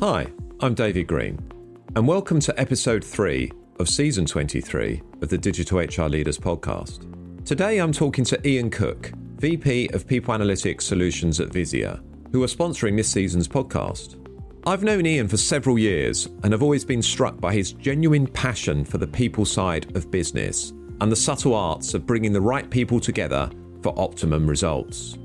Hi, I'm David Green, and welcome to episode 3 of season 23 of the Digital HR Leaders podcast. Today I'm talking to Ian Cook, VP of People Analytics Solutions at Visier, who are sponsoring this season's podcast. I've known Ian for several years and have always been struck by his genuine passion for the people side of business and the subtle arts of bringing the right people together for optimum results.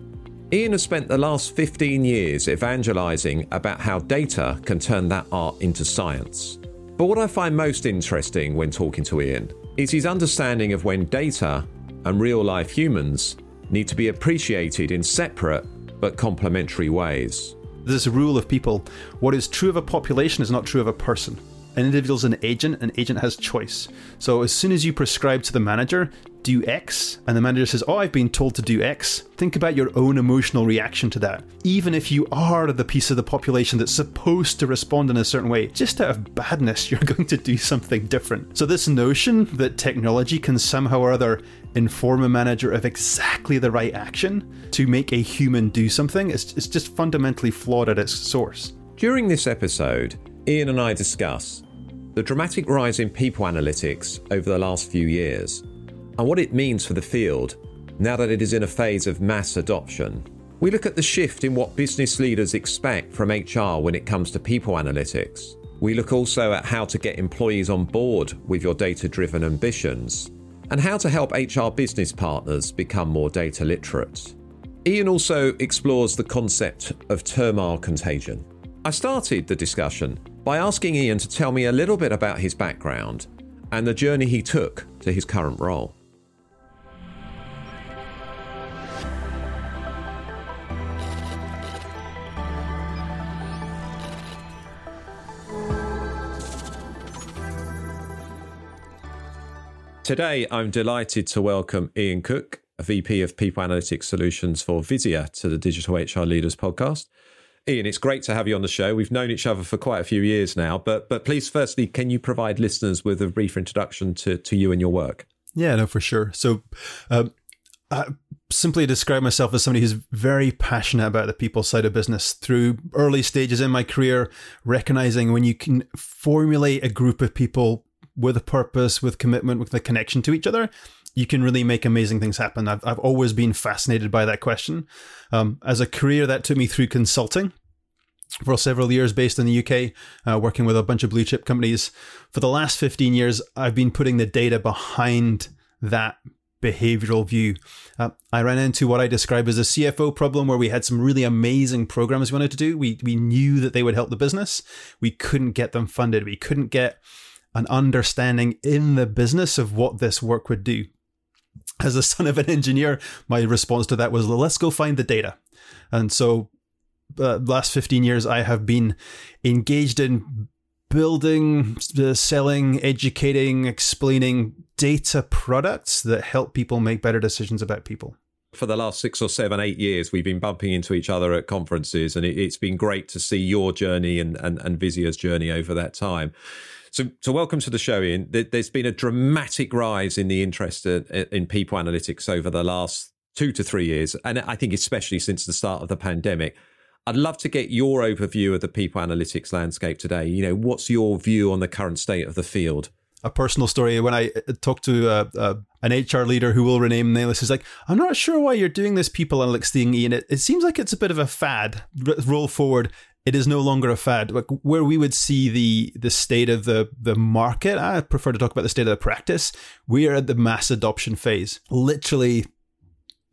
Ian has spent the last 15 years evangelizing about how data can turn that art into science. But what I find most interesting when talking to Ian is his understanding of when data and real life humans need to be appreciated in separate but complementary ways. There's a rule of people what is true of a population is not true of a person. An individual is an agent, an agent has choice. So as soon as you prescribe to the manager, do X, and the manager says, Oh, I've been told to do X, think about your own emotional reaction to that. Even if you are the piece of the population that's supposed to respond in a certain way, just out of badness, you're going to do something different. So, this notion that technology can somehow or other inform a manager of exactly the right action to make a human do something is, is just fundamentally flawed at its source. During this episode, Ian and I discuss the dramatic rise in people analytics over the last few years and what it means for the field now that it is in a phase of mass adoption. We look at the shift in what business leaders expect from HR when it comes to people analytics. We look also at how to get employees on board with your data driven ambitions and how to help HR business partners become more data literate. Ian also explores the concept of termite contagion. I started the discussion by asking Ian to tell me a little bit about his background and the journey he took to his current role. Today, I'm delighted to welcome Ian Cook, a VP of People Analytics Solutions for Visier, to the Digital HR Leaders podcast. Ian, it's great to have you on the show. We've known each other for quite a few years now, but but please, firstly, can you provide listeners with a brief introduction to, to you and your work? Yeah, no, for sure. So, um, I simply describe myself as somebody who's very passionate about the people side of business through early stages in my career, recognizing when you can formulate a group of people with a purpose, with commitment, with a connection to each other, you can really make amazing things happen. I've, I've always been fascinated by that question. Um, as a career, that took me through consulting for several years based in the UK, uh, working with a bunch of blue chip companies. For the last 15 years, I've been putting the data behind that behavioral view. Uh, I ran into what I describe as a CFO problem where we had some really amazing programs we wanted to do. We, we knew that they would help the business. We couldn't get them funded. We couldn't get an understanding in the business of what this work would do. As a son of an engineer, my response to that was, let's go find the data. And so, uh, last 15 years, I have been engaged in building, uh, selling, educating, explaining data products that help people make better decisions about people for the last six or seven, eight years, we've been bumping into each other at conferences, and it, has been great to see your journey and, and, and Visier's journey over that time. So, so welcome to the show, Ian. There's been a dramatic rise in the interest in people analytics over the last two to three years, and I think especially since the start of the pandemic. I'd love to get your overview of the people analytics landscape today. You know, what's your view on the current state of the field? a personal story when I uh, talked to uh, uh, an HR leader who will rename nameless. Is like, I'm not sure why you're doing this people analytics thing, Ian. It, it seems like it's a bit of a fad. R- roll forward, it is no longer a fad. Like where we would see the the state of the the market, I prefer to talk about the state of the practice. We are at the mass adoption phase. Literally,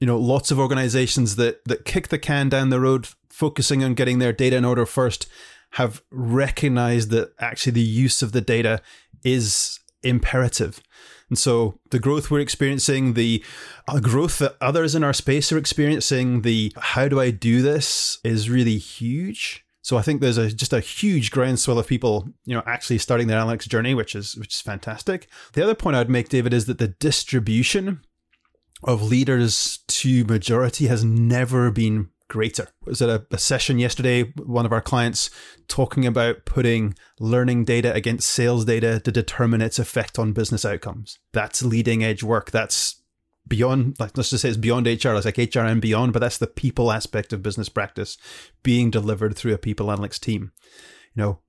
you know, lots of organizations that that kick the can down the road, focusing on getting their data in order first, have recognized that actually the use of the data is imperative. And so the growth we're experiencing, the uh, growth that others in our space are experiencing, the how do I do this is really huge. So I think there's a just a huge groundswell of people, you know, actually starting their analytics journey, which is which is fantastic. The other point I'd make, David, is that the distribution of leaders to majority has never been greater. I was at a, a, session yesterday, one of our clients talking about putting learning data against sales data to determine its effect on business outcomes. That's leading edge work. That's beyond like let's just say it's beyond HR, it's like HR and beyond, but that's the people aspect of business practice being delivered through a people analytics team. you know,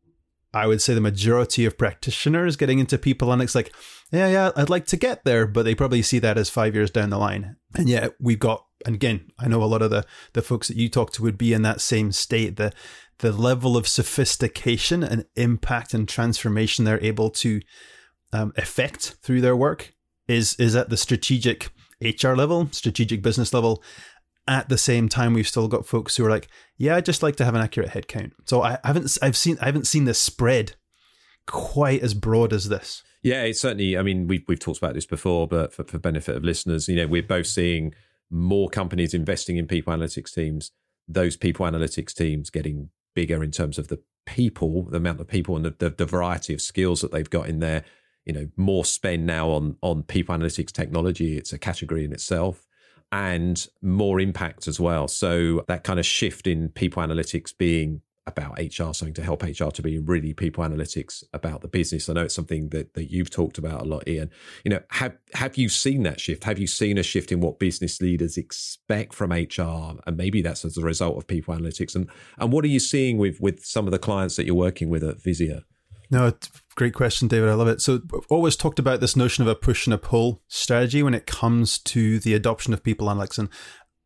I would say the majority of practitioners getting into people analytics, like, yeah, yeah, I'd like to get there, but they probably see that as five years down the line. And yet we've got, and again, I know a lot of the the folks that you talk to would be in that same state. The the level of sophistication and impact and transformation they're able to um, effect through their work is is at the strategic HR level, strategic business level, at the same time we've still got folks who are like yeah i just like to have an accurate head count so i haven't i've seen i haven't seen this spread quite as broad as this. Yeah it's certainly i mean we've, we've talked about this before but for, for benefit of listeners you know we're both seeing more companies investing in people analytics teams those people analytics teams getting bigger in terms of the people the amount of people and the, the, the variety of skills that they've got in there you know more spend now on on people analytics technology it's a category in itself and more impact as well. So that kind of shift in people analytics being about HR, something to help HR to be really people analytics about the business. I know it's something that, that you've talked about a lot, Ian. You know, have have you seen that shift? Have you seen a shift in what business leaders expect from HR? And maybe that's as a result of people analytics. And and what are you seeing with with some of the clients that you're working with at Visier? No, great question, David. I love it. So, I've always talked about this notion of a push and a pull strategy when it comes to the adoption of people analytics. And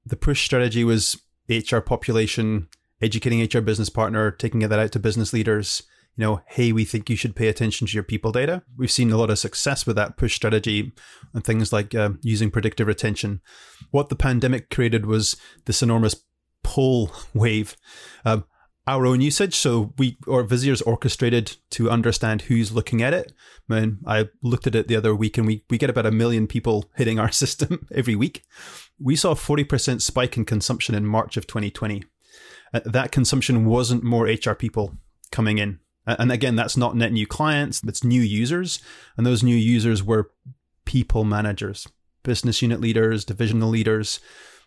the push strategy was HR population, educating HR business partner, taking that out to business leaders. You know, hey, we think you should pay attention to your people data. We've seen a lot of success with that push strategy and things like uh, using predictive retention. What the pandemic created was this enormous pull wave. Um, our own usage. So we or Visier's orchestrated to understand who's looking at it. Man, I looked at it the other week and we, we get about a million people hitting our system every week. We saw a 40% spike in consumption in March of 2020. Uh, that consumption wasn't more HR people coming in. And again, that's not net new clients, that's new users. And those new users were people managers, business unit leaders, divisional leaders.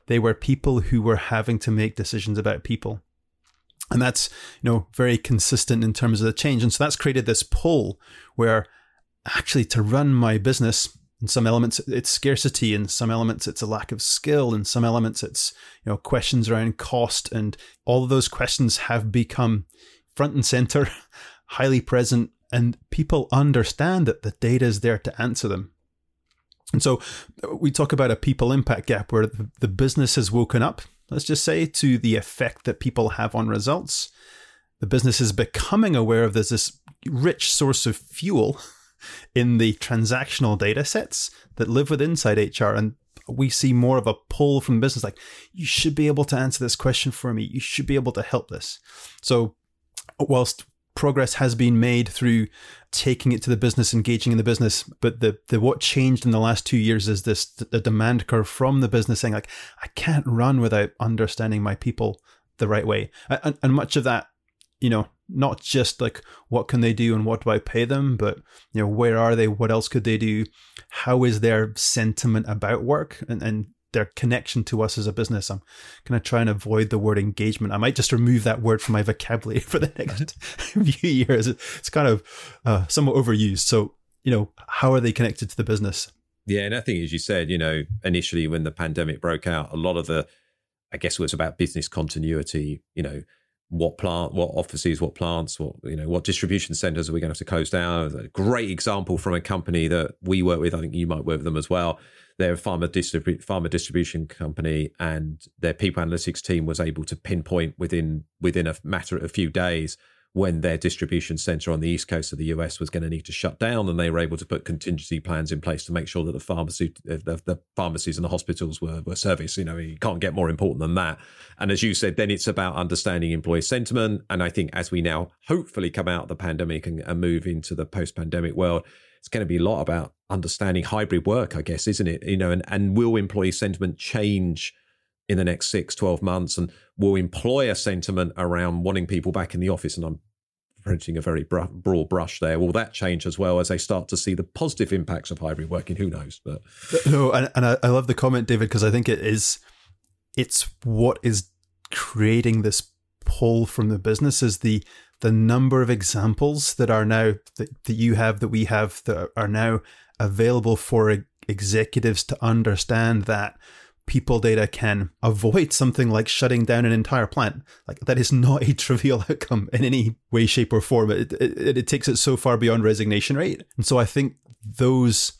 They were people who were having to make decisions about people and that's you know very consistent in terms of the change. And so that's created this pull where actually to run my business in some elements it's scarcity in some elements it's a lack of skill in some elements it's you know questions around cost. And all of those questions have become front and center highly present and people understand that the data is there to answer them. And so we talk about a people impact gap where the business has woken up let's just say, to the effect that people have on results. The business is becoming aware of there's this rich source of fuel in the transactional data sets that live with inside HR. And we see more of a pull from business like, you should be able to answer this question for me. You should be able to help this. So, whilst progress has been made through taking it to the business, engaging in the business. But the, the what changed in the last two years is this the demand curve from the business saying like, I can't run without understanding my people the right way. And, and much of that, you know, not just like what can they do and what do I pay them, but you know, where are they? What else could they do? How is their sentiment about work? And and their connection to us as a business. I'm going to try and avoid the word engagement. I might just remove that word from my vocabulary for the next few years. It's kind of uh, somewhat overused. So, you know, how are they connected to the business? Yeah, and I think, as you said, you know, initially when the pandemic broke out, a lot of the, I guess, it was about business continuity. You know, what plant, what offices, what plants, what you know, what distribution centers are we going to have to close down? A great example from a company that we work with. I think you might work with them as well they're a pharma, distribu- pharma distribution company, and their people analytics team was able to pinpoint within within a matter of a few days when their distribution center on the east coast of the US was going to need to shut down, and they were able to put contingency plans in place to make sure that the pharmacy, uh, the, the pharmacies and the hospitals were were serviced. You know, you can't get more important than that. And as you said, then it's about understanding employee sentiment. And I think as we now hopefully come out of the pandemic and, and move into the post pandemic world, it's going to be a lot about understanding hybrid work, I guess, isn't it? You know, and, and will employee sentiment change in the next six, 12 months? And will employ a sentiment around wanting people back in the office? And I'm printing a very broad brush there. Will that change as well as they start to see the positive impacts of hybrid working? Who knows? But no, and, and I, I love the comment, David, because I think it is, it's what is creating this pull from the business is the the number of examples that are now that, that you have that we have that are now available for executives to understand that people data can avoid something like shutting down an entire plant. Like that is not a trivial outcome in any way, shape, or form. It, it, it takes it so far beyond resignation rate. And so I think those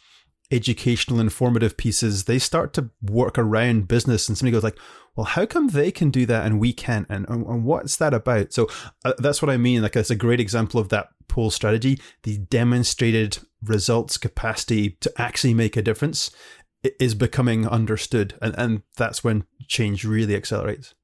educational informative pieces they start to work around business and somebody goes like well how come they can do that and we can't and, and what's that about so uh, that's what i mean like that's a great example of that pull strategy the demonstrated results capacity to actually make a difference is becoming understood and, and that's when change really accelerates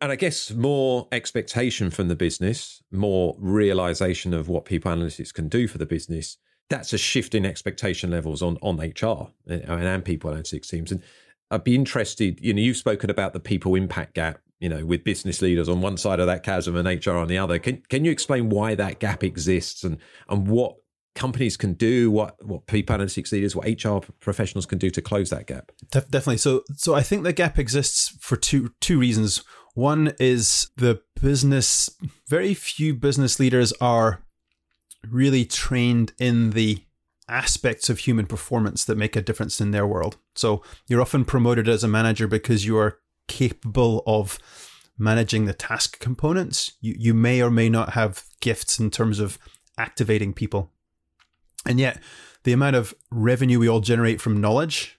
and I guess more expectation from the business, more realization of what people analytics can do for the business. That's a shift in expectation levels on on HR eh, and, and people analytics teams. And I'd be interested. You know, you've spoken about the people impact gap. You know, with business leaders on one side of that chasm and HR on the other. Can can you explain why that gap exists and and what companies can do, what what people analytics leaders, what HR professionals can do to close that gap? Definitely. So so I think the gap exists for two two reasons. One is the business. Very few business leaders are really trained in the aspects of human performance that make a difference in their world. So you're often promoted as a manager because you are capable of managing the task components. You you may or may not have gifts in terms of activating people. And yet, the amount of revenue we all generate from knowledge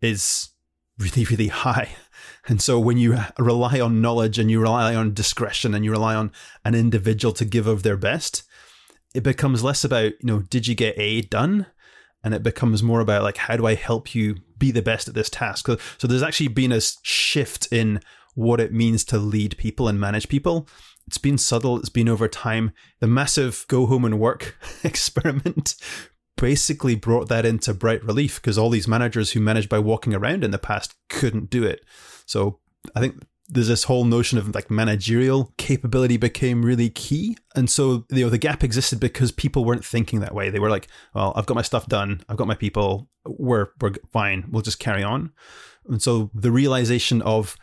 is really, really high. And so when you uh, rely on knowledge and you rely on discretion and you rely on an individual to give of their best, it becomes less about, you know, did you get A done? And it becomes more about like, how do I help you be the best at this task? So there's actually been a shift in what it means to lead people and manage people. It's been subtle, it's been over time. The massive go home and work experiment basically brought that into bright relief because all these managers who managed by walking around in the past couldn't do it. So I think there's this whole notion of like managerial capability became really key. And so, you know, the gap existed because people weren't thinking that way. They were like, well, I've got my stuff done. I've got my people. We're, we're fine. We'll just carry on. And so the realization of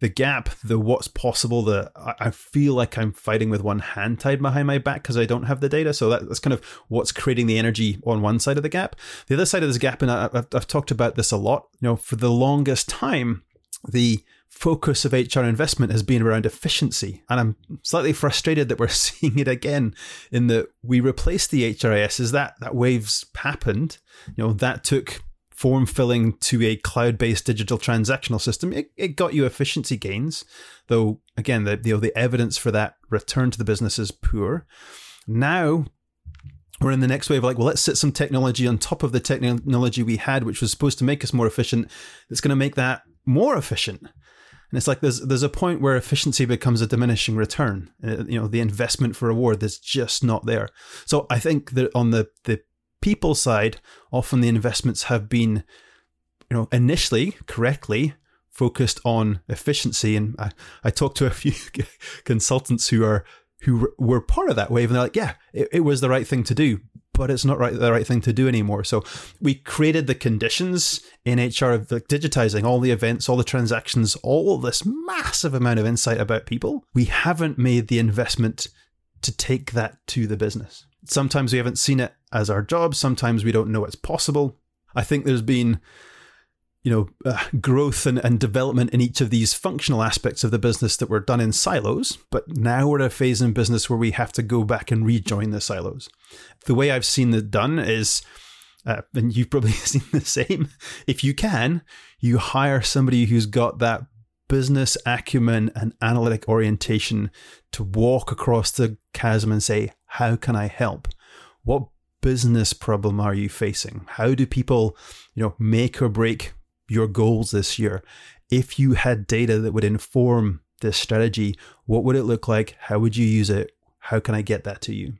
the gap, the what's possible, the I feel like I'm fighting with one hand tied behind my back because I don't have the data. So that, that's kind of what's creating the energy on one side of the gap. The other side of this gap, and I, I've, I've talked about this a lot. You know, for the longest time, the focus of HR investment has been around efficiency. And I'm slightly frustrated that we're seeing it again in that we replaced the HRIS Is that that waves happened. You know, that took form filling to a cloud based digital transactional system. It, it got you efficiency gains, though again, the the evidence for that return to the business is poor. Now we're in the next wave like, well, let's set some technology on top of the technology we had, which was supposed to make us more efficient. That's going to make that more efficient. And it's like there's there's a point where efficiency becomes a diminishing return. Uh, you know, the investment for reward is just not there. So I think that on the the people side, often the investments have been, you know, initially correctly focused on efficiency. And I, I talked to a few consultants who are who were part of that wave, and they're like, yeah, it, it was the right thing to do but it's not right the right thing to do anymore. So we created the conditions in HR of like digitizing all the events, all the transactions, all this massive amount of insight about people. We haven't made the investment to take that to the business. Sometimes we haven't seen it as our job. Sometimes we don't know it's possible. I think there's been you know, uh, growth and, and development in each of these functional aspects of the business that were done in silos. But now we're at a phase in business where we have to go back and rejoin the silos. The way I've seen it done is, uh, and you've probably seen the same, if you can, you hire somebody who's got that business acumen and analytic orientation to walk across the chasm and say, How can I help? What business problem are you facing? How do people, you know, make or break your goals this year. If you had data that would inform this strategy, what would it look like? How would you use it? How can I get that to you?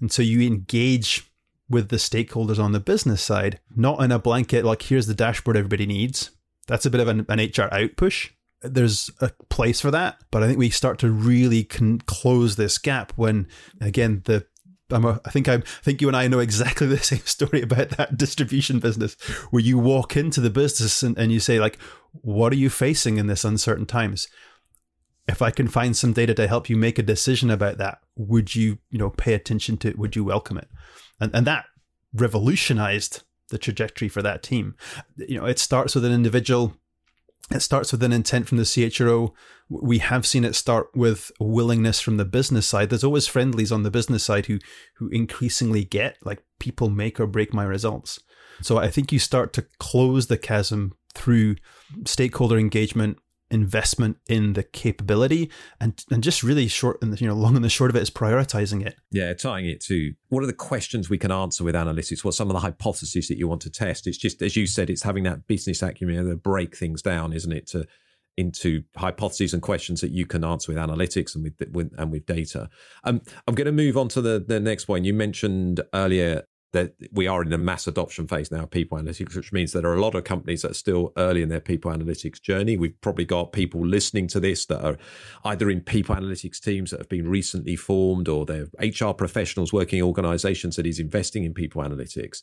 And so you engage with the stakeholders on the business side, not in a blanket, like, here's the dashboard everybody needs. That's a bit of an, an HR out push. There's a place for that, but I think we start to really con- close this gap when, again, the I'm a, I think I'm, I think you and I know exactly the same story about that distribution business where you walk into the business and, and you say like, what are you facing in this uncertain times? If I can find some data to help you make a decision about that, would you, you know, pay attention to it? Would you welcome it? And, and that revolutionized the trajectory for that team. You know, it starts with an individual it starts with an intent from the CHRO. We have seen it start with willingness from the business side. There's always friendlies on the business side who who increasingly get like people make or break my results. So I think you start to close the chasm through stakeholder engagement, investment in the capability and and just really short and you know long and the short of it is prioritizing it yeah tying it to what are the questions we can answer with analytics what some of the hypotheses that you want to test it's just as you said it's having that business acumen to break things down isn't it to into hypotheses and questions that you can answer with analytics and with, with and with data. Um, I'm going to move on to the, the next point. You mentioned earlier that we are in a mass adoption phase now of people analytics, which means there are a lot of companies that are still early in their people analytics journey. We've probably got people listening to this that are either in people analytics teams that have been recently formed or they're HR professionals working organizations that is investing in people analytics.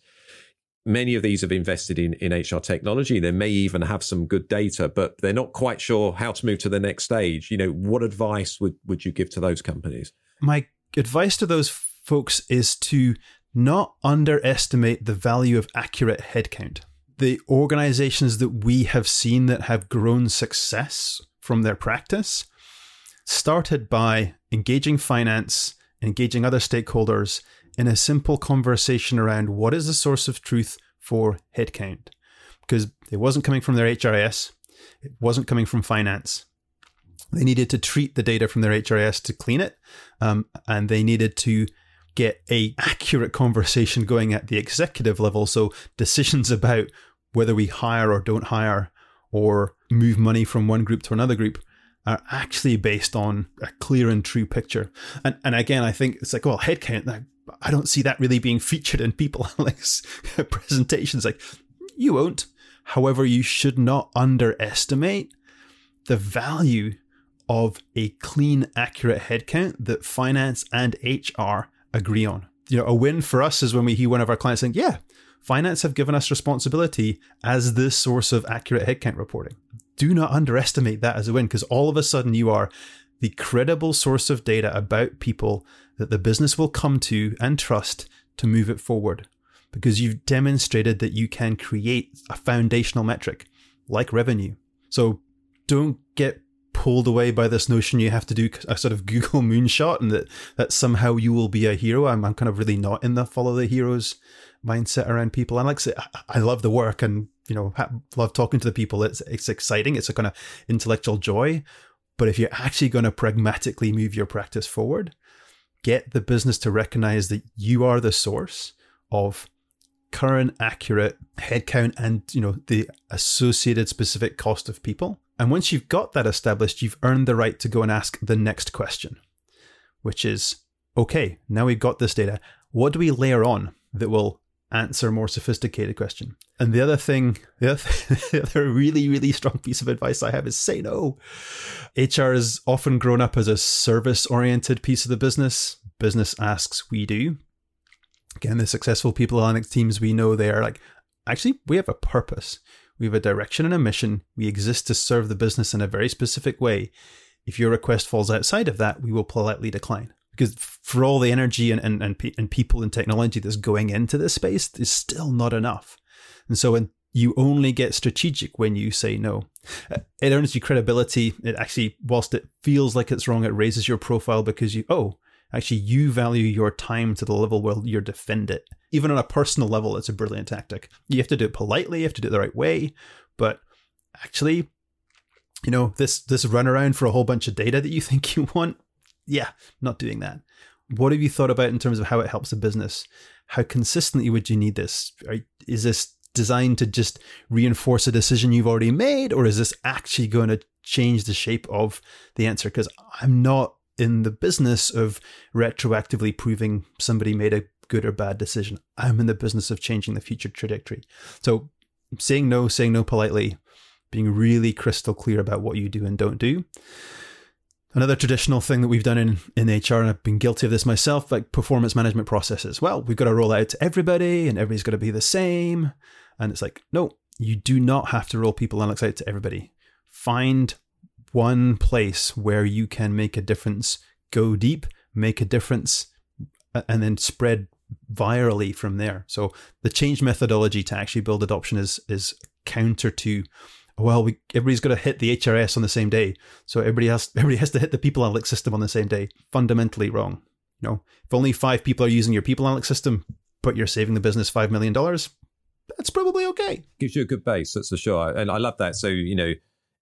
Many of these have invested in, in HR technology. They may even have some good data, but they're not quite sure how to move to the next stage. You know, what advice would, would you give to those companies? My advice to those folks is to not underestimate the value of accurate headcount. The organizations that we have seen that have grown success from their practice started by engaging finance, engaging other stakeholders in a simple conversation around what is the source of truth for headcount. Because it wasn't coming from their HRIS, it wasn't coming from finance. They needed to treat the data from their HRIS to clean it, um, and they needed to get a accurate conversation going at the executive level. So decisions about whether we hire or don't hire or move money from one group to another group are actually based on a clear and true picture. And and again, I think it's like, well, headcount. I don't see that really being featured in people analytics presentations. Like, you won't. However, you should not underestimate the value of a clean, accurate headcount that finance and HR agree on. You know, a win for us is when we hear one of our clients saying, yeah, finance have given us responsibility as the source of accurate headcount reporting. Do not underestimate that as a win because all of a sudden you are the credible source of data about people that the business will come to and trust to move it forward because you've demonstrated that you can create a foundational metric like revenue. So don't get pulled away by this notion you have to do a sort of Google moonshot and that, that somehow you will be a hero. I'm, I'm kind of really not in the follow the heroes mindset around people. And like I say, I love the work and, you know, love talking to the people. It's, it's exciting. It's a kind of intellectual joy. But if you're actually going to pragmatically move your practice forward, get the business to recognize that you are the source of current accurate headcount and you know the associated specific cost of people and once you've got that established, you've earned the right to go and ask the next question, which is okay, now we've got this data. What do we layer on that will answer a more sophisticated question? And the other thing, the other, the other really, really strong piece of advice I have is say no. HR has often grown up as a service oriented piece of the business. Business asks, we do. Again, the successful people on teams we know they are like, actually, we have a purpose. We have a direction and a mission. We exist to serve the business in a very specific way. If your request falls outside of that, we will politely decline. Because for all the energy and, and, and, and people and technology that's going into this space, is still not enough. And so when you only get strategic when you say no. Uh, it earns you credibility. It actually, whilst it feels like it's wrong, it raises your profile because you, oh, actually you value your time to the level where you defend it. Even on a personal level, it's a brilliant tactic. You have to do it politely, you have to do it the right way, but actually, you know, this this run around for a whole bunch of data that you think you want, yeah, not doing that. What have you thought about in terms of how it helps the business? How consistently would you need this? Is this designed to just reinforce a decision you've already made, or is this actually going to change the shape of the answer? Because I'm not in the business of retroactively proving somebody made a good or bad decision. I'm in the business of changing the future trajectory. So saying no, saying no politely, being really crystal clear about what you do and don't do. Another traditional thing that we've done in, in HR, and I've been guilty of this myself, like performance management processes. Well, we've got to roll out to everybody and everybody's got to be the same. And it's like, no, you do not have to roll people analytics out to everybody. Find one place where you can make a difference, go deep, make a difference, uh, and then spread virally from there. So the change methodology to actually build adoption is is counter to well, we, everybody's got to hit the HRS on the same day, so everybody has everybody has to hit the people analytics system on the same day. Fundamentally wrong. You know, if only five people are using your people analytics system, but you're saving the business five million dollars, that's probably okay. Gives you a good base, that's for sure. And I love that. So you know,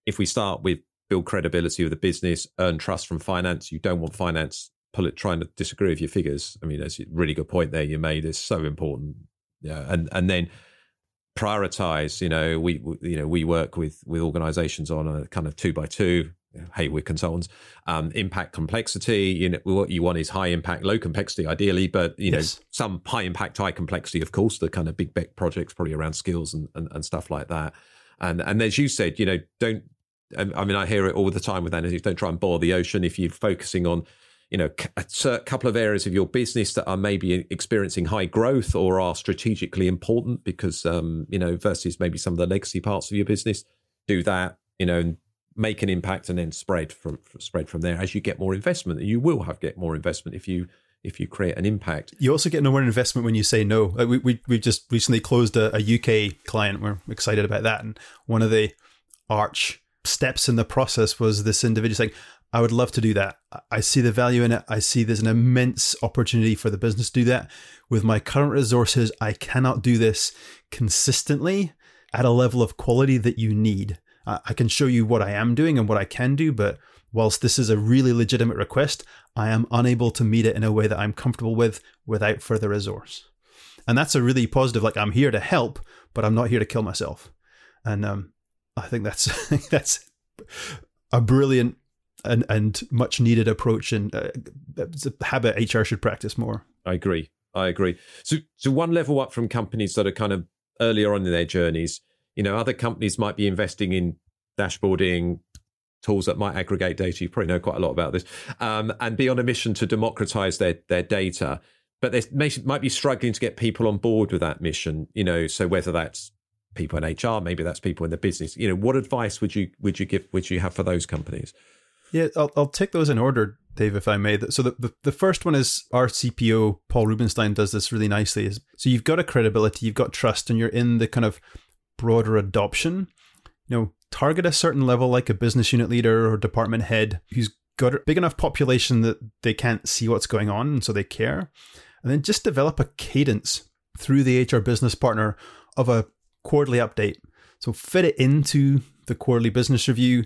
if we start with build credibility of the business, earn trust from finance, you don't want finance pull it trying to disagree with your figures. I mean, that's a really good point there you made. It's so important. Yeah, and and then prioritize. You know, we, we you know we work with with organisations on a kind of two by two. Hey, we're consultants. Um, impact complexity. You know, what you want is high impact, low complexity, ideally, but you yes. know, some high impact, high complexity. Of course, the kind of big bet projects, probably around skills and, and, and stuff like that. And and as you said, you know, don't. I mean, I hear it all the time with analytics. Don't try and boil the ocean. If you're focusing on you know a couple of areas of your business that are maybe experiencing high growth or are strategically important because um, you know versus maybe some of the legacy parts of your business do that you know and make an impact and then spread from spread from there as you get more investment. You will have get more investment if you if you create an impact. You also get no more investment when you say no. We, we, we've just recently closed a, a uk client. We're excited about that. And one of the arch steps in the process was this individual saying I would love to do that. I see the value in it. I see there's an immense opportunity for the business to do that. With my current resources, I cannot do this consistently at a level of quality that you need. I can show you what I am doing and what I can do, but whilst this is a really legitimate request, I am unable to meet it in a way that I'm comfortable with without further resource. And that's a really positive, like I'm here to help, but I'm not here to kill myself. And um, I think that's that's a brilliant and and much needed approach and uh, it's a habit HR should practice more. I agree. I agree. So so one level up from companies that are kind of earlier on in their journeys, you know, other companies might be investing in dashboarding tools that might aggregate data. You probably know quite a lot about this, um, and be on a mission to democratize their their data. But they may, might be struggling to get people on board with that mission. You know, so whether that's people in HR, maybe that's people in the business. You know, what advice would you would you give? Would you have for those companies? Yeah, I'll, I'll take those in order, Dave, if I may. So the, the, the first one is our CPO, Paul Rubenstein, does this really nicely. So you've got a credibility, you've got trust, and you're in the kind of broader adoption. You know, target a certain level, like a business unit leader or department head, who's got a big enough population that they can't see what's going on, and so they care. And then just develop a cadence through the HR business partner of a quarterly update. So fit it into the quarterly business review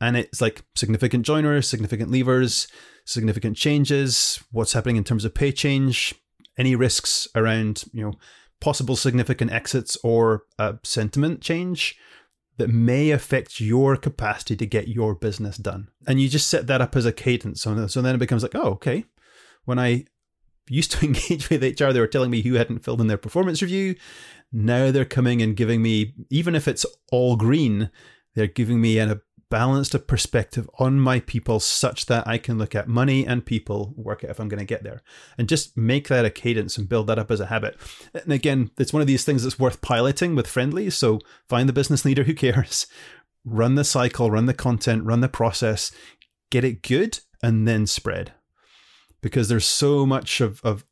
and it's like significant joiners, significant leavers, significant changes, what's happening in terms of pay change, any risks around you know possible significant exits or a sentiment change that may affect your capacity to get your business done. And you just set that up as a cadence. So, so then it becomes like, oh, okay. When I used to engage with HR, they were telling me who hadn't filled in their performance review. Now they're coming and giving me, even if it's all green, they're giving me an, a balanced perspective on my people such that I can look at money and people, work out if I'm going to get there, and just make that a cadence and build that up as a habit. And again, it's one of these things that's worth piloting with friendly. So find the business leader who cares, run the cycle, run the content, run the process, get it good, and then spread. Because there's so much of, of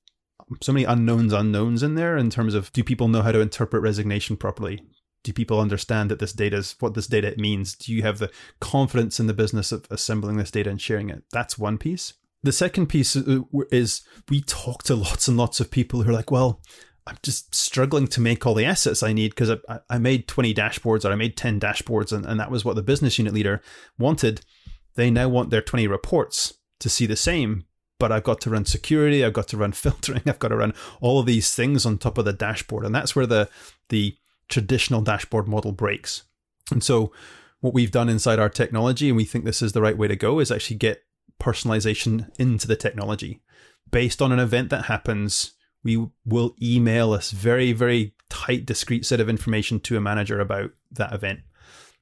so many unknowns unknowns in there in terms of do people know how to interpret resignation properly do people understand that this data is what this data means? Do you have the confidence in the business of assembling this data and sharing it? That's one piece. The second piece uh, is we talk to lots and lots of people who are like, well, I'm just struggling to make all the assets I need because I, I made 20 dashboards or I made 10 dashboards and, and that was what the business unit leader wanted. They now want their 20 reports to see the same, but I've got to run security, I've got to run filtering, I've got to run all of these things on top of the dashboard. And that's where the the traditional dashboard model breaks. And so, what we've done inside our technology, and we think this is the right way to go, is actually get personalization into the technology. Based on an event that happens, we will email a very, very tight, discrete set of information to a manager about that event.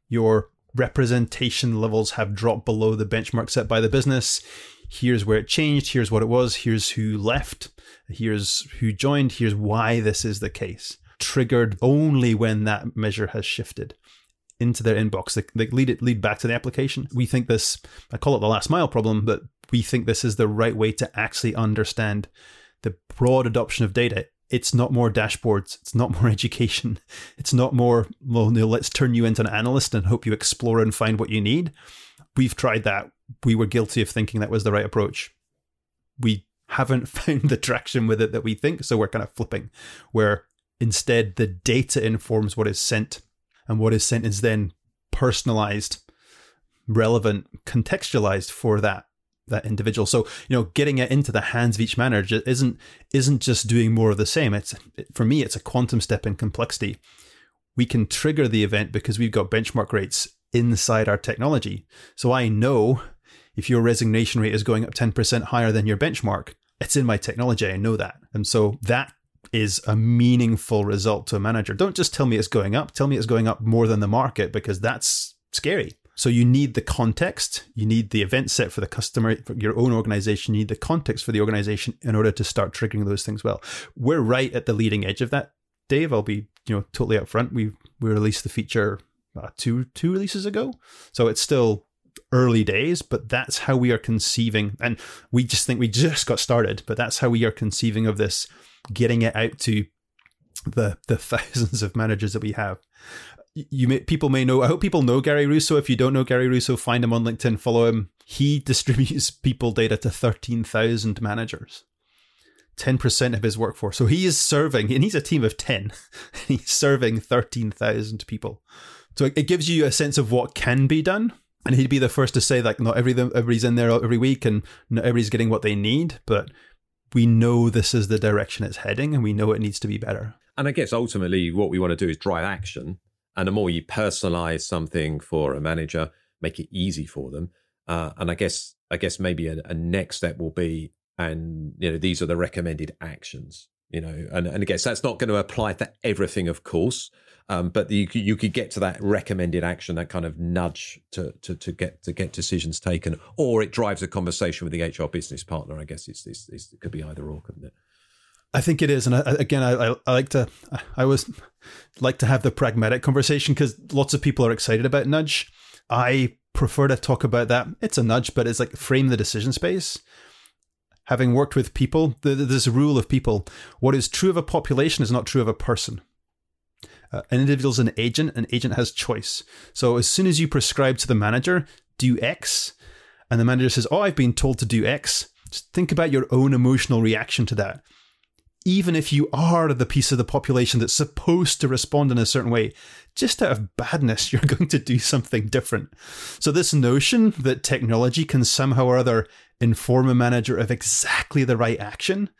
Your representation levels have dropped below the benchmark set by the business. Here's where it changed. Here's what it was. Here's who left. Here's who joined. Here's why this is the case triggered only when that measure has shifted into their inbox. They, they lead it lead back to the application. We think this, I call it the last mile problem, but we think this is the right way to actually understand the broad adoption of data it's not more dashboards, it's not more education, it's not more, well, let's turn you into an analyst and hope you explore and find what you need. We've tried that. We were guilty of thinking that was the right approach. We haven't found the traction with it that we think, so we're kind of flipping, where instead the data informs what is sent, and what is sent is then personalized, relevant, contextualized for that that individual. So you know, getting it into the hands of each manager isn't isn't just doing more of the same. It's for me, it's a quantum step in complexity. We can trigger the event because we've got benchmark rates inside our technology. So I know if your resignation rate is going up 10% higher than your benchmark, it's in my technology. I know that. And so that is a meaningful result to a manager. Don't just tell me it's going up, tell me it's going up more than the market because that's scary. So you need the context, you need the event set for the customer, for your own organization, you need the context for the organization in order to start triggering those things well. We're right at the leading edge of that, Dave. I'll be, you know, totally upfront. We we released the feature uh, two two releases ago, so it's still early days, but that's how we are conceiving. And we just think we just got started, but that's how we are conceiving of this, getting it out to the the thousands of managers that we have you may people may know. I hope people know Gary Russo. If you don't know Gary Russo, find him on LinkedIn, follow him. He distributes people data to thirteen thousand managers. 10% of his workforce. So he is serving, and he's a team of 10. he's serving 13,000 people. So it gives you a sense of what can be done. And he'd be the first to say, like, not every, everybody's in there every week and not everybody's getting what they need, but we know this is the direction it's heading and we know it needs to be better. And I guess ultimately what we want to do is drive action and the more you personalize something for a manager, make it easy for them. Uh, and I guess I guess maybe a, a, next step will be, and you know, these are the recommended actions. You know, and, and I guess that's not going to apply to everything, of course. Um, but you you could get to that recommended action, that kind of nudge to, to to get to get decisions taken, or it drives a conversation with the HR business partner. I guess it's, it's, it's it could be either or, couldn't it? I think it is, and I, again, I, I like to, I always like to have the pragmatic conversation because lots of people are excited about nudge. I prefer to talk about that. It's a nudge, but it's like frame the decision space. Having worked with people, a rule of people: what is true of a population is not true of a person. Uh, an individual is an agent, an agent has choice. So as soon as you prescribe to the manager, do X, and the manager says, "Oh, I've been told to do X," just think about your own emotional reaction to that even if you are the piece of the population that's supposed to respond in a certain way, just out of badness, you're going to do something different. So, this notion that technology can somehow or other inform a manager of exactly the right action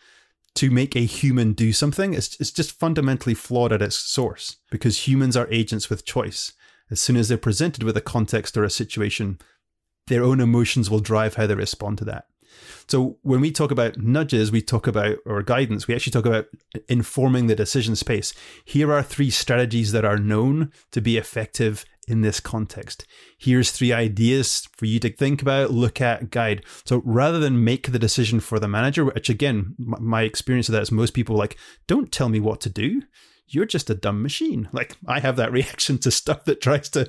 to make a human do something is, is just fundamentally flawed at its source because humans are agents with choice. As soon as they're presented with a context or a situation, their own emotions will drive how they respond to that. So when we talk about nudges, we talk about or guidance, we actually talk about informing the decision space. Here are three strategies that are known to be effective in this context. Here's three ideas for you to think about, look at, guide. So rather than make the decision for the manager, which again, my experience of that is most people like, don't tell me what to do you're just a dumb machine. Like I have that reaction to stuff that tries to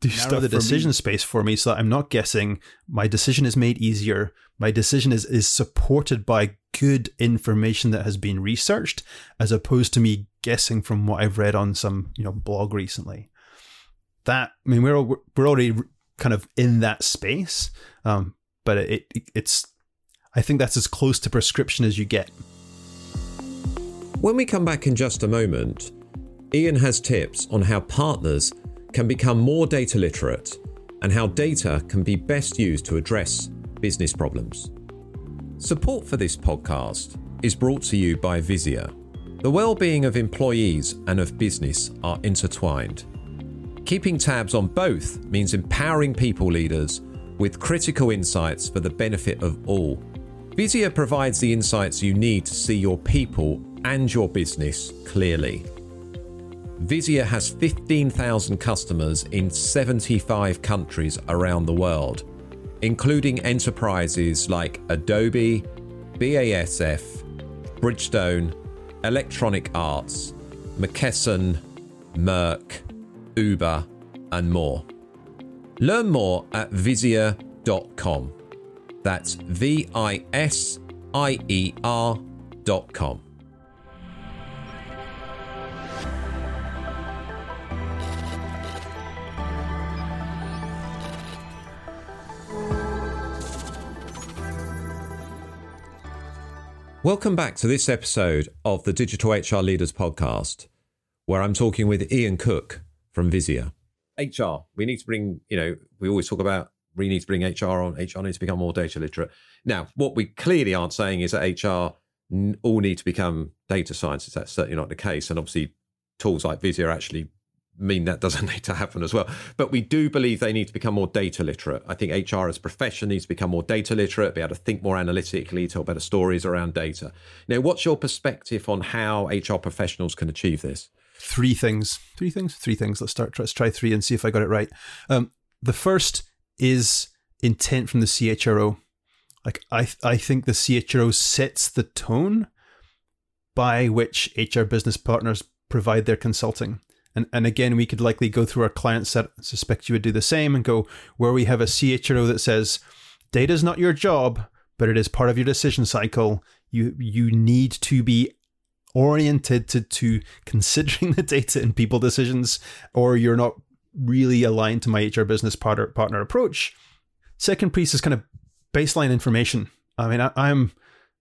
do Narrow stuff the decision me. space for me, so I'm not guessing. My decision is made easier. My decision is is supported by good information that has been researched, as opposed to me guessing from what I've read on some you know blog recently. That I mean, we're we're already kind of in that space, um, but it, it it's I think that's as close to prescription as you get. When we come back in just a moment, Ian has tips on how partners can become more data literate and how data can be best used to address business problems. Support for this podcast is brought to you by Visier. The well-being of employees and of business are intertwined. Keeping tabs on both means empowering people leaders with critical insights for the benefit of all. Visier provides the insights you need to see your people and your business clearly. Visier has 15,000 customers in 75 countries around the world, including enterprises like Adobe, BASF, Bridgestone, Electronic Arts, McKesson, Merck, Uber, and more. Learn more at visier.com. That's V I S I E R.com. Welcome back to this episode of the Digital HR Leaders Podcast, where I'm talking with Ian Cook from Visier. HR, we need to bring, you know, we always talk about we need to bring HR on, HR needs to become more data literate. Now, what we clearly aren't saying is that HR all need to become data scientists. That's certainly not the case. And obviously, tools like Visier actually mean that doesn't need to happen as well. But we do believe they need to become more data literate. I think HR as a profession needs to become more data literate, be able to think more analytically, tell better stories around data. Now, what's your perspective on how HR professionals can achieve this? Three things. Three things. Three things. Let's start. Let's try three and see if I got it right. Um, the first is intent from the CHRO. Like I, I think the CHRO sets the tone by which HR business partners provide their consulting. And, and again, we could likely go through our client set. Suspect you would do the same and go where we have a CHRO that says, data is not your job, but it is part of your decision cycle. You you need to be oriented to, to considering the data in people decisions, or you're not really aligned to my HR business partner partner approach. Second piece is kind of baseline information. I mean, I, I'm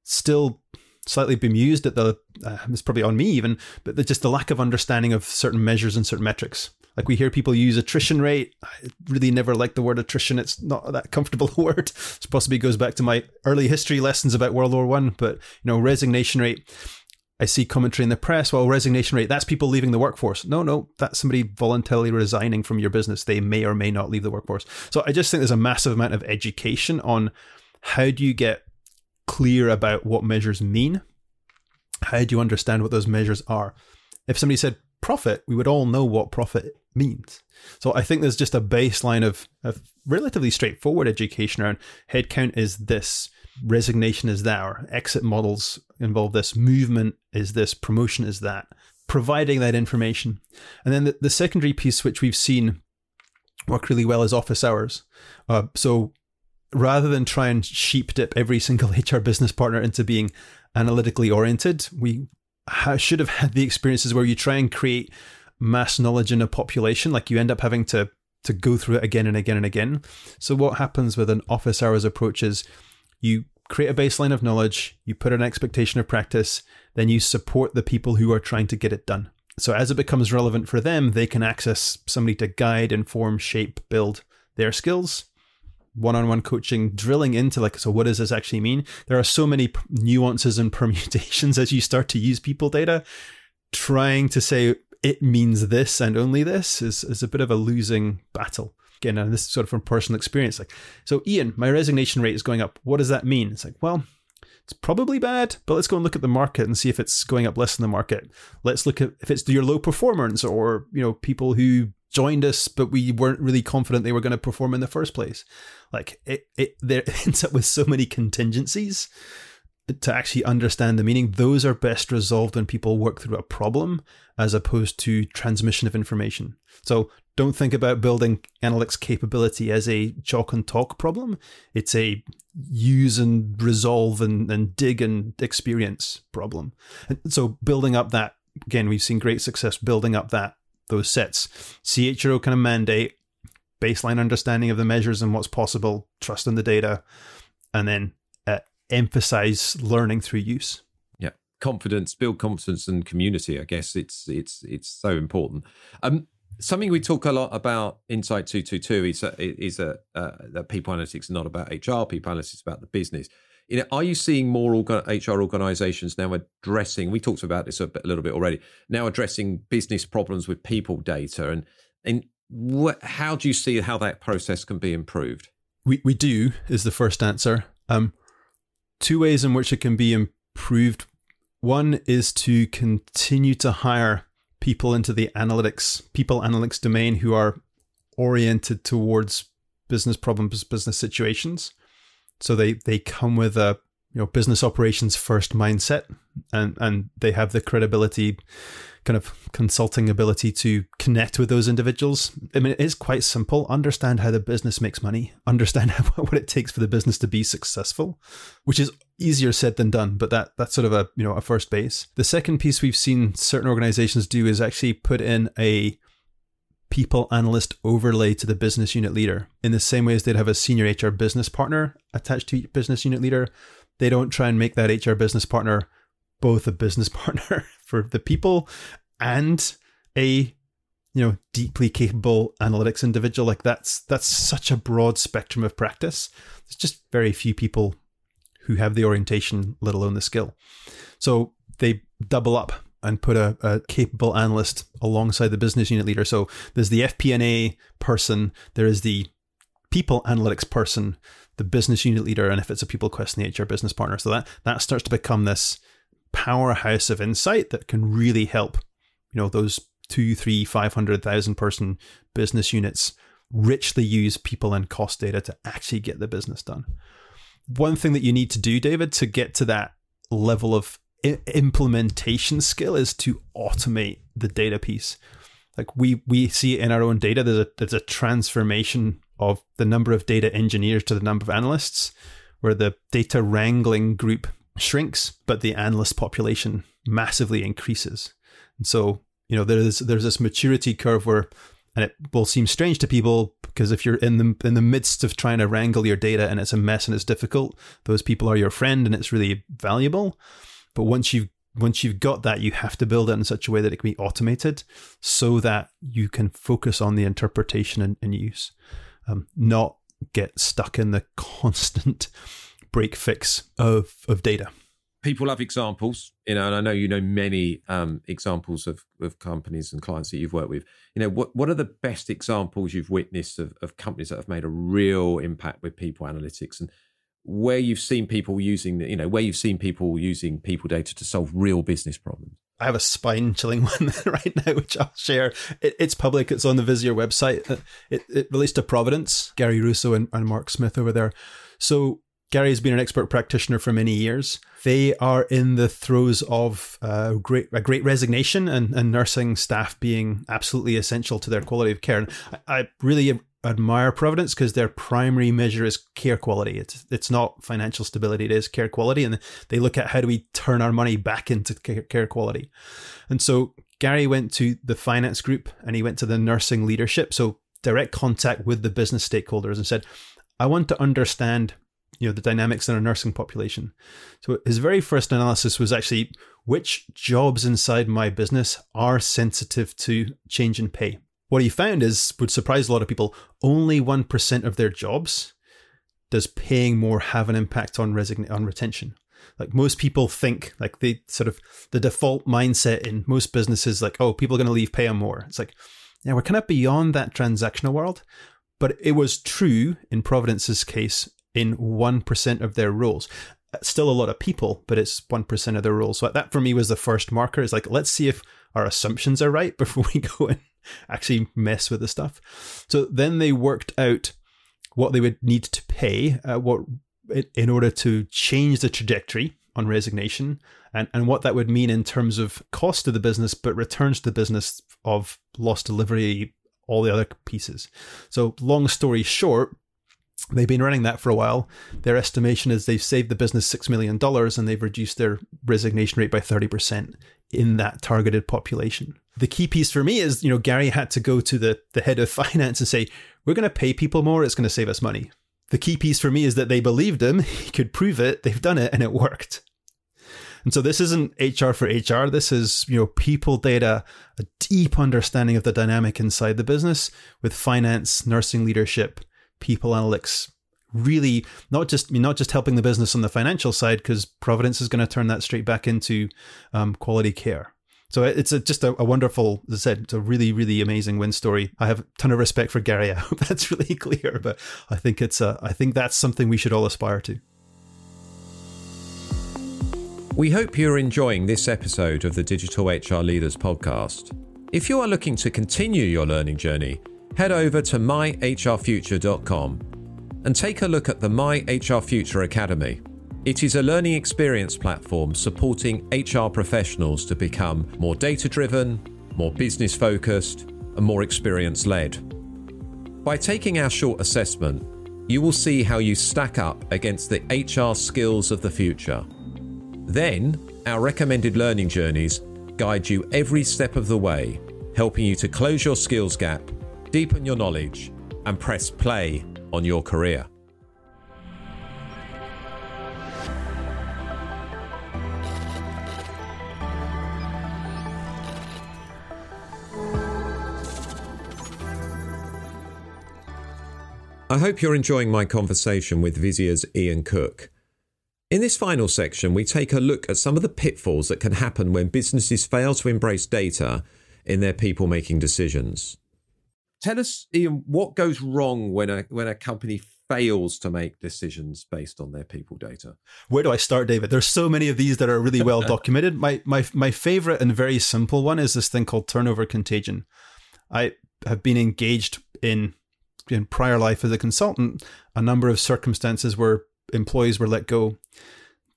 still slightly bemused at the uh, it's probably on me even but the, just the lack of understanding of certain measures and certain metrics like we hear people use attrition rate i really never like the word attrition it's not that comfortable word this possibly goes back to my early history lessons about world war one but you know resignation rate I see commentary in the press, well, resignation rate, that's people leaving the workforce. No, no, that's somebody voluntarily resigning from your business. They may or may not leave the workforce. So I just think there's a massive amount of education on how do you get clear about what measures mean? How do you understand what those measures are? If somebody said profit, we would all know what profit means. So I think there's just a baseline of, of relatively straightforward education around headcount is this, resignation is that, or exit models involve this, movement is this, promotion is that, providing that information. And then the, the secondary piece, which we've seen work really well, is office hours. Uh, so rather than try and sheep dip every single HR business partner into being analytically oriented, we ha- should have had the experiences where you try and create mass knowledge in a population. Like you end up having to to go through it again and again and again. So what happens with an office hours approach is you create a baseline of knowledge, you put an expectation of practice, then you support the people who are trying to get it done. So as it becomes relevant for them, they can access somebody to guide, inform, shape, build their skills one-on-one coaching drilling into like so what does this actually mean? There are so many nuances and permutations as you start to use people data. Trying to say it means this and only this is, is a bit of a losing battle. Again and this is sort of from personal experience like so ian my resignation rate is going up. What does that mean? It's like well it's probably bad, but let's go and look at the market and see if it's going up less than the market. Let's look at if it's your low performers or you know people who joined us, but we weren't really confident they were going to perform in the first place. Like it, it there ends up with so many contingencies to actually understand the meaning. Those are best resolved when people work through a problem as opposed to transmission of information. So don't think about building analytics capability as a chalk and talk problem. It's a use and resolve and, and dig and experience problem. And so building up that again, we've seen great success building up that those sets. CHRO kind of mandate, baseline understanding of the measures and what's possible, trust in the data, and then uh, emphasize learning through use. Yeah, confidence, build confidence and community. I guess it's it's it's so important. Um, something we talk a lot about Insight 222 is a, is a, uh, that people analytics is not about hr people analytics is about the business you know, are you seeing more HR organizations now addressing, we talked about this a, bit, a, little bit already, now addressing business problems with people data and, and wh- how do you see how that process can be improved? We, we do is the first answer. Um, two ways in which it can be improved. One is to continue to hire people into the analytics, people analytics domain who are oriented towards business problems, business situations. So they they come with a you know business operations first mindset, and and they have the credibility, kind of consulting ability to connect with those individuals. I mean, it is quite simple. Understand how the business makes money. Understand how, what it takes for the business to be successful, which is easier said than done. But that that's sort of a you know a first base. The second piece we've seen certain organizations do is actually put in a people analyst overlay to the business unit leader. In the same way as they'd have a senior HR business partner attached to each business unit leader. they don't try and make that HR business partner both a business partner for the people and a you know deeply capable analytics individual. Like that's that's such a broad spectrum of practice. There's just very few people who have the orientation let alone the skill. So they double up and put a, a, capable analyst alongside the business unit leader so there's the fp&a person there is the people analytics person the business unit leader and if it's a people question the hr business partner so that that starts to become this powerhouse of insight that can really help you know those two, three, five hundred thousand person business units richly use people and cost data to actually get the business done. One thing that you need to do, David, to get to that level of I- implementation skill is to automate the data piece. Like we we see in our own data. There's a there's a transformation of the number of data engineers to the number of analysts, where the data wrangling group shrinks, but the analyst population massively increases. And so you know there's there's this maturity curve where and it will seem strange to people because if you're in the in the midst of trying to wrangle your data and it's a mess and it's difficult those people are your friend and it's really valuable but once you've once you've got that you have to build it in such a way that it can be automated so that you can focus on the interpretation and, and use um, not get stuck in the constant break fix of of data people have examples, you know, and I know you know many um, examples of, of companies and clients that you've worked with. You know, what what are the best examples you've witnessed of, of companies that have made a real impact with people analytics and where you've seen people using, you know, where you've seen people using people data to solve real business problems? I have a spine chilling one right now, which I'll share. It, it's public. It's on the Visier website. It, it released to Providence, Gary Russo and, and Mark Smith over there. So Gary has been an expert practitioner for many years. They are in the throes of uh, great, a great resignation and, and nursing staff being absolutely essential to their quality of care. And I, I really admire Providence because their primary measure is care quality. It's it's not financial stability; it is care quality, and they look at how do we turn our money back into care quality. And so Gary went to the finance group and he went to the nursing leadership, so direct contact with the business stakeholders, and said, "I want to understand you know the dynamics in a nursing population. So his very first analysis was actually which jobs inside my business are sensitive to change in pay. What he found is would surprise a lot of people. Only one percent of their jobs does paying more have an impact on resign- on retention. Like most people think, like they sort of the default mindset in most businesses, like oh, people are going to leave, pay them more. It's like, yeah, we're kind of beyond that transactional world. But it was true in Providence's case in 1% of their roles. Still a lot of people, but it's 1% of their roles. So that for me was the first marker. Is like, let's see if our assumptions are right before we go and actually mess with the stuff. So then they worked out what they would need to pay, uh, what in order to change the trajectory on resignation and, and what that would mean in terms of cost to the business, but returns to the business of lost delivery, all the other pieces. So, long story short, They've been running that for a while. Their estimation is they've saved the business $6 million and they've reduced their resignation rate by 30% in that targeted population. The key piece for me is, you know, Gary had to go to the, the head of finance and say, we're going to pay people more. It's going to save us money. The key piece for me is that they believed him. He could prove it. They've done it and it worked. And so this isn't HR for HR. This is, you know, people data, a deep understanding of the dynamic inside the business with finance, nursing leadership, people analytics really not just not just helping the business on the financial side because Providence is going to turn that straight back into um, quality care. So it's a, just a, a, wonderful, as I said, it's a really, really amazing win story. I have a ton of respect for Gary. I hope that's really clear, but I think it's a, I think that's something we should all aspire to. We hope you're enjoying this episode of the Digital HR Leaders podcast. If you are looking to continue your learning journey, head over to myhrfuture.com and take a look at the My HR Future Academy. It is a learning experience platform supporting HR professionals to become more data driven, more business focused, and more experience led. By taking our short assessment, you will see how you stack up against the HR skills of the future. Then, our recommended learning journeys guide you every step of the way, helping you to close your skills gap deepen your knowledge, and press play on your career. I hope you're enjoying my conversation with Visier's Ian Cook. In this final section, we take a look at some of the pitfalls that can happen when businesses fail to embrace data in their people making decisions. Tell us, Ian, what goes wrong when a when a company fails to make decisions based on their people data? Where do I start, David? There's so many of these that are really well documented. my my my favorite and very simple one is this thing called turnover contagion. I have been engaged in in prior life as a consultant a number of circumstances where employees were let go.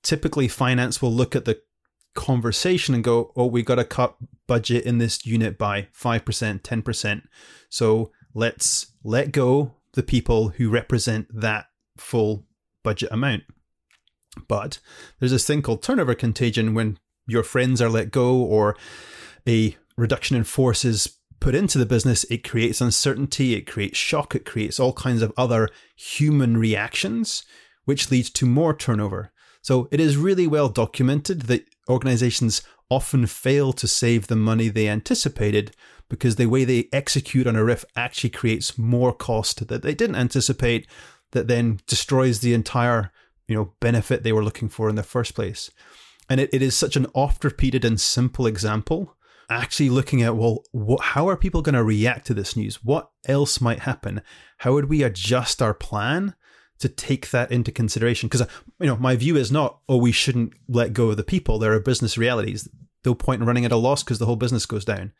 Typically, finance will look at the conversation and go, "Oh, we got to cut budget in this unit by five percent, ten percent. So let's let go the people who represent that full budget amount." But there's this thing called turnover contagion when your friends are let go or a reduction in force is put into the business, it creates uncertainty, it creates shock, it creates all kinds of other human reactions, which leads to more turnover. So it is really well documented that organizations often fail to save the money they anticipated because the way they execute on a RIF actually creates more cost that they didn't anticipate that then destroys the entire you know benefit they were looking for in the first place. And it, it is such an oft repeated and simple example actually looking at well what, how are people going to react to this news what else might happen how would we adjust our plan to take that into consideration because you know my view is not oh we shouldn't let go of the people there are business realities no point in running at a loss because the whole business goes down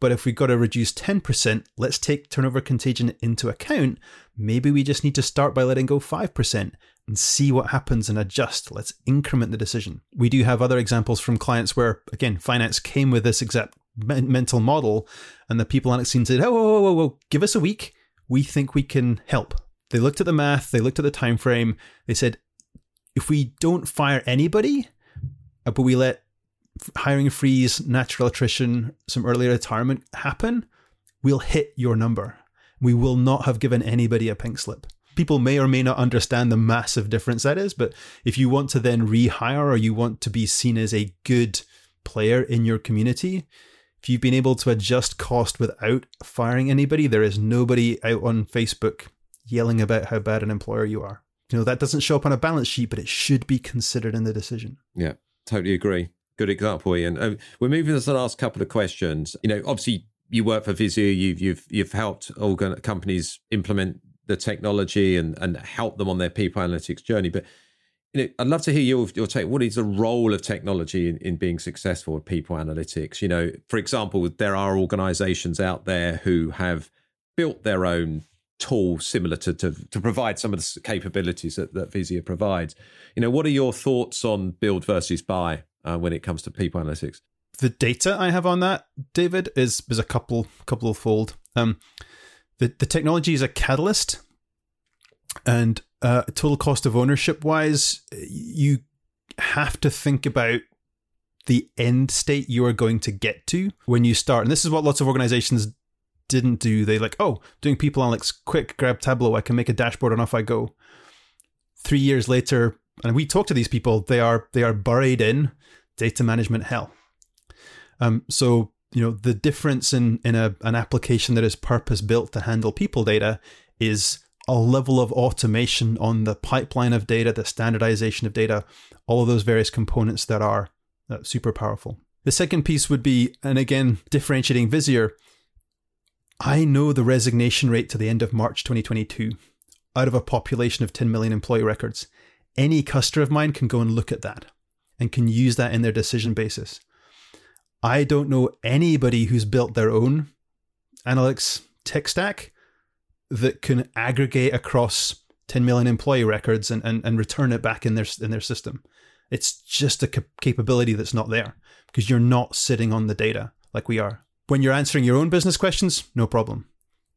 but if we've got to reduce 10% let's take turnover contagion into account maybe we just need to start by letting go 5% and see what happens and adjust. Let's increment the decision. We do have other examples from clients where, again, finance came with this exact mental model, and the people on it scene said, "Oh, whoa, whoa, whoa, give us a week. We think we can help." They looked at the math, they looked at the time frame. They said, "If we don't fire anybody, uh, but we let hiring freeze, natural attrition, some early retirement happen, we'll hit your number. We will not have given anybody a pink slip." people may or may not understand the massive difference that is. But if you want to then rehire or you want to be seen as a good player in your community, if you've been able to adjust cost without firing anybody, there is nobody out on Facebook yelling about how bad an employer you are. You know, that doesn't show up on a balance sheet, but it should be considered in the decision. Yeah, totally agree. Good example, Ian. Um, we're moving to the last couple of questions. You know, obviously you work for Visier, you've you've you've helped organ- companies implement the technology and and help them on their people analytics journey. But you know, I'd love to hear your your take. What is the role of technology in, in being successful with people analytics? You know, for example, there are organisations out there who have built their own tool similar to, to to provide some of the capabilities that, that Visier provides. You know, what are your thoughts on build versus buy uh, when it comes to people analytics? The data I have on that, David, is is a couple couple of fold. Um, the, the technology is a catalyst and uh, total cost of ownership wise you have to think about the end state you are going to get to when you start and this is what lots of organizations didn't do they like oh doing people analytics quick grab tableau i can make a dashboard and off i go. Three years later and we talk to these people they are they are buried in data management hell. Um, so you know the difference in in a, an application that is purpose built to handle people data is a level of automation on the pipeline of data the standardization of data all of those various components that are uh, super powerful. The second piece would be and again differentiating Visier i know the resignation rate to the end of march 2022 out of a population of 10 million employee records any customer of mine can go and look at that and can use that in their decision basis I don't know anybody who's built their own analytics tech stack that can aggregate across 10 million employee records and, and, and return it back in their in their system. It's just a cap- capability that's not there because you're not sitting on the data like we are. When you're answering your own business questions, no problem.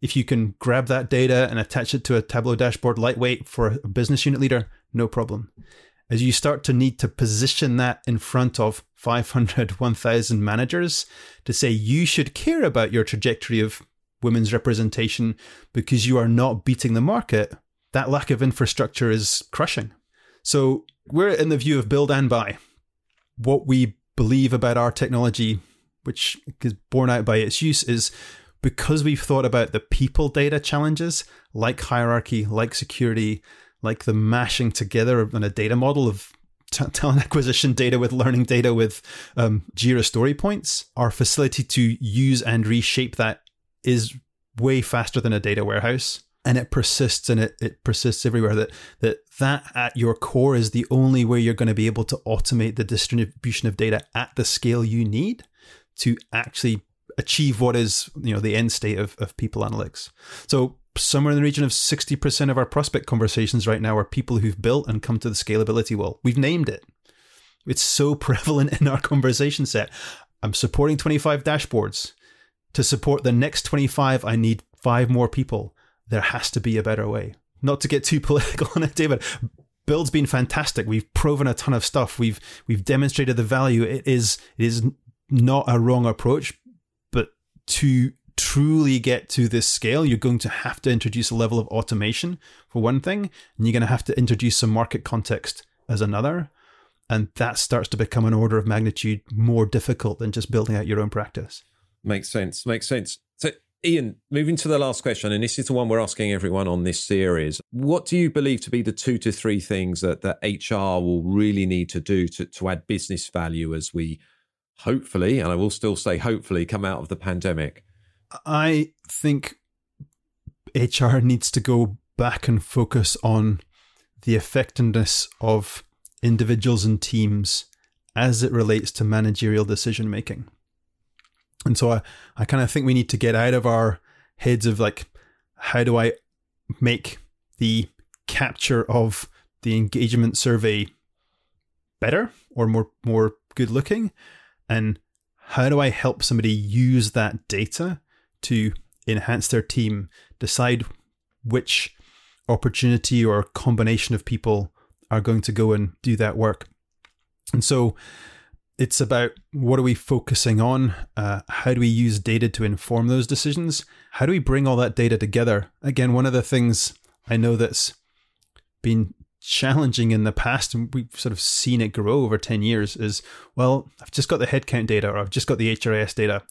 If you can grab that data and attach it to a Tableau dashboard lightweight for a business unit leader, no problem as you start to need to position that in front of 500, 1000 managers to say you should care about your trajectory of women's representation because you are not beating the market, that lack of infrastructure is crushing. So we're in the view of build and buy. What we believe about our technology, which is borne out by its use, is because we've thought about the people data challenges, like hierarchy, like security, like the mashing together in a data model of t- talent acquisition data with learning data with um, Jira story points, our facility to use and reshape that is way faster than a data warehouse. And it persists and it, it persists everywhere that that that at your core is the only way you're going to be able to automate the distribution of data at the scale you need to actually achieve what is you know the end state of, of people analytics so somewhere in the region of 60% of our prospect conversations right now are people who've built and come to the scalability wall. We've named it. It's so prevalent in our conversation set. I'm supporting 25 dashboards. To support the next 25, I need five more people. There has to be a better way. Not to get too political on it, David. Build's been fantastic. We've proven a ton of stuff. We've we've demonstrated the value. It is it is not a wrong approach, but to truly get to this scale, you're going to have to introduce a level of automation for one thing, and you're going to have to introduce some market context as another. And that starts to become an order of magnitude more difficult than just building out your own practice. Makes sense. Makes sense. So, Ian, moving to the last question, and this is the one we're asking everyone on this series. What do you believe to be the two to three things that, that HR will really need to do to, to add business value as we hopefully, and I will still say hopefully, come out of the pandemic? I think HR needs to go back and focus on the effectiveness of individuals and teams as it relates to managerial decision making. And so I, I kind of think we need to get out of our heads of like, how do I make the capture of the engagement survey better or more more good looking? And how do I help somebody use that data to enhance their team, decide which opportunity or combination of people are going to go and do that work. And so it's about what are we focusing on? Uh, how do we use data to inform those decisions? How do we bring all that data together? Again, one of the things I know that's been challenging in the past, and we've sort of seen it grow over 10 years, is well, I've just got the headcount data or I've just got the HRIS data.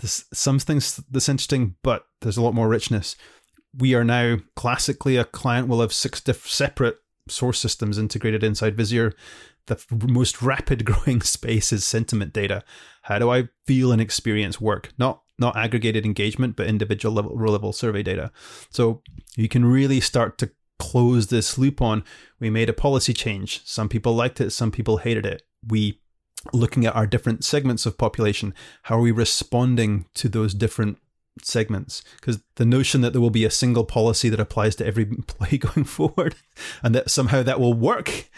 There's some things that's interesting, but there's a lot more richness. We are now classically a client will have six diff- separate source systems integrated inside Visier. The f- most rapid growing space is sentiment data. How do I feel and experience work? Not not aggregated engagement, but individual level level survey data. So you can really start to close this loop on. We made a policy change. Some people liked it, some people hated it. We looking at our different segments of population, how are we responding to those different segments? Because the notion that there will be a single policy that applies to every employee going forward and that somehow that will work,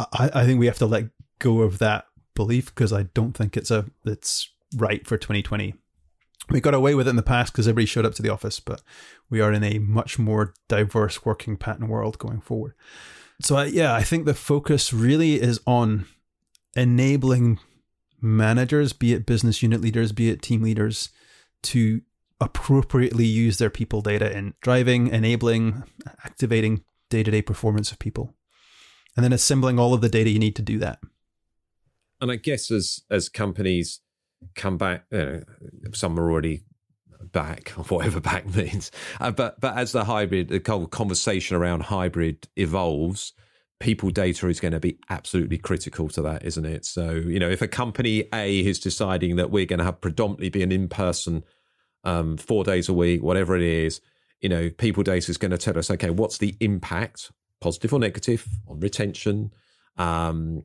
I, I think we have to let go of that belief because I don't think it's a it's right for 2020. We got away with it in the past because everybody showed up to the office, but we are in a much more diverse working pattern world going forward. So, yeah, I think the focus really is on enabling managers, be it business unit leaders, be it team leaders, to appropriately use their people data in driving, enabling, activating day to day performance of people, and then assembling all of the data you need to do that. And I guess as as companies come back, you know, some are already back, whatever back means. Uh, but but as the hybrid, the conversation around hybrid evolves, people data is going to be absolutely critical to that, isn't it? So, you know, if a company A is deciding that we're going to have predominantly be an in person um, four days a week, whatever it is, you know, people data is going to tell us, okay, what's the impact, positive or negative, on retention, um,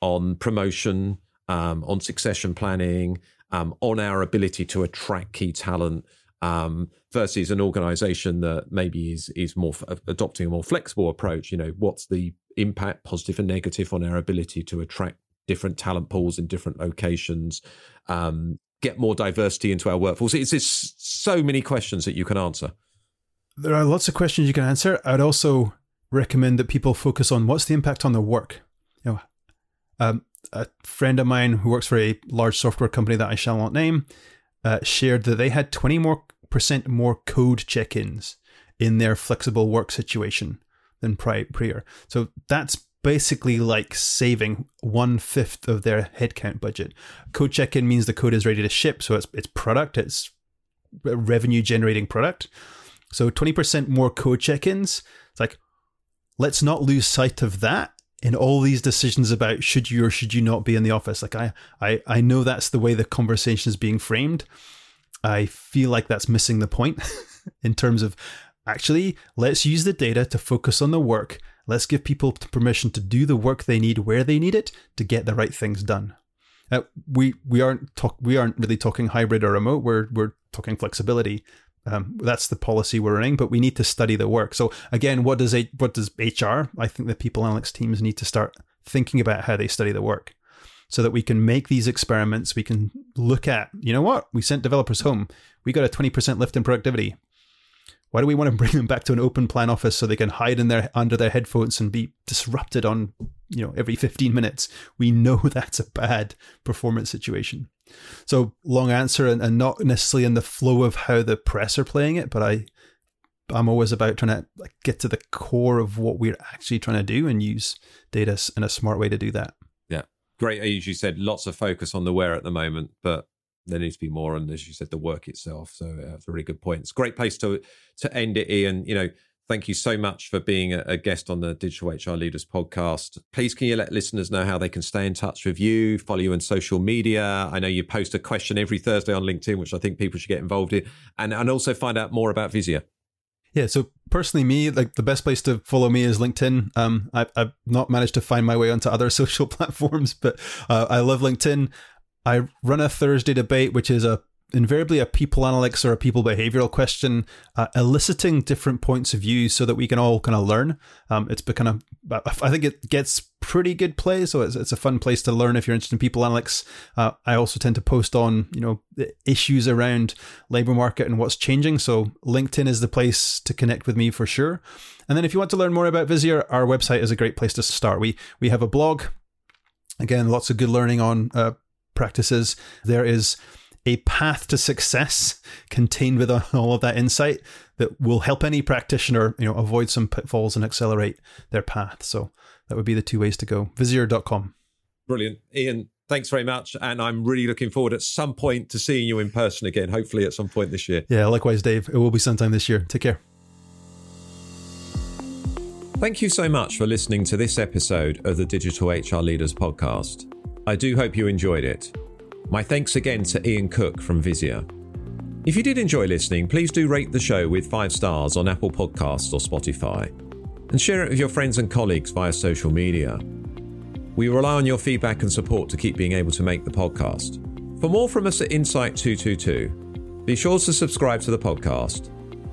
on promotion, um, on succession planning, um, on our ability to attract key talent. Um, versus an organization that maybe is is more f- adopting a more flexible approach you know what's the impact, positive and negative, on our ability to attract different talent pools in different locations, um, get more diversity into our workforce? It's just so many questions that you can answer. There are lots of questions you can answer. I'd also recommend that people focus on what's the impact on their work. You know, um, a friend of mine who works for a large software company that I shall not name uh, shared that they had 20 more percent more code check-ins in their flexible work situation than prior. So that's basically like saving one fifth of their headcount budget. Code check in means the code is ready to ship, so it's it's product, it's revenue generating product. So 20% more code check ins. It's like, let's not lose sight of that in all these decisions about should you or should you not be in the office. Like I, I, I know that's the way the conversation is being framed. I feel like that's missing the point in terms of actually let's use the data to focus on the work. Let's give people permission to do the work they need where they need it to get the right things done. Uh, we we aren't talk we aren't really talking hybrid or remote. We're we're talking flexibility. Um, that's the policy we're running, but we need to study the work. So again, what does a, what does HR? I think the people analytics teams need to start thinking about how they study the work, so that we can make these experiments. We can look at, you know what, we sent developers home. We got a twenty percent lift in productivity. Why do we want to bring them back to an open plan office so they can hide in their under their headphones and be disrupted on you know every 15 minutes? We know that's a bad performance situation. So long answer and, and not necessarily in the flow of how the press are playing it, but I I'm always about trying to like get to the core of what we're actually trying to do and use data in a smart way to do that. Yeah, great. As you said, lots of focus on the where at the moment, but there needs to be more on, as you said, the work itself. So that's a really good point. It's a great place to to end it, Ian. You know, thank you so much for being a, a, guest on the Digital HR Leaders podcast. Please, can you let listeners know how they can stay in touch with you, follow you on social media? I know you post a question every Thursday on LinkedIn, which I think people should get involved in, and and also find out more about Visier. Yeah, so personally, me like the best place to follow me is LinkedIn. Um, I, have not managed to find my way onto other social platforms, but uh, I love LinkedIn. I run a Thursday debate, which is a invariably a people analytics or a people behavioral question, uh, eliciting different points of view so that we can all kind of learn. Um, it's become a, I think it gets pretty good play, so it's, it's a fun place to learn if you're interested in people analytics. Uh, I also tend to post on you know issues around labor market and what's changing. So LinkedIn is the place to connect with me for sure. And then if you want to learn more about Visier, our website is a great place to start. We we have a blog. Again, lots of good learning on uh, practices. There is a path to success contained within all of that insight that will help any practitioner, you know, avoid some pitfalls and accelerate their path. So that would be the two ways to go. Visier.com. Brilliant. Ian, thanks very much. And I'm really looking forward at some point to seeing you in person again, hopefully at some point this year. Yeah, likewise, Dave. It will be sometime this year. Take care. Thank you so much for listening to this episode of the Digital HR Leaders podcast. I do hope you enjoyed it. My thanks again to Ian Cook from Visier. If you did enjoy listening, please do rate the show with five stars on Apple Podcasts or Spotify, and share it with your friends and colleagues via social media. We rely on your feedback and support to keep being able to make the podcast. For more from us at Insight 222, be sure to subscribe to the podcast,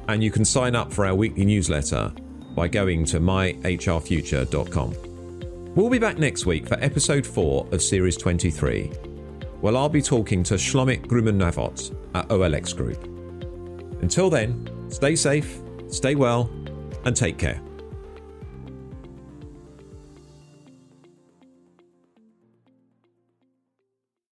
and you can sign up for our weekly newsletter by going to myhrfuture.com. We'll be back next week for episode 4 of Series 23 well, I'll be talking to Shlomit Gruman-Navot at OLX Group. Until then, stay safe, stay well, and take care.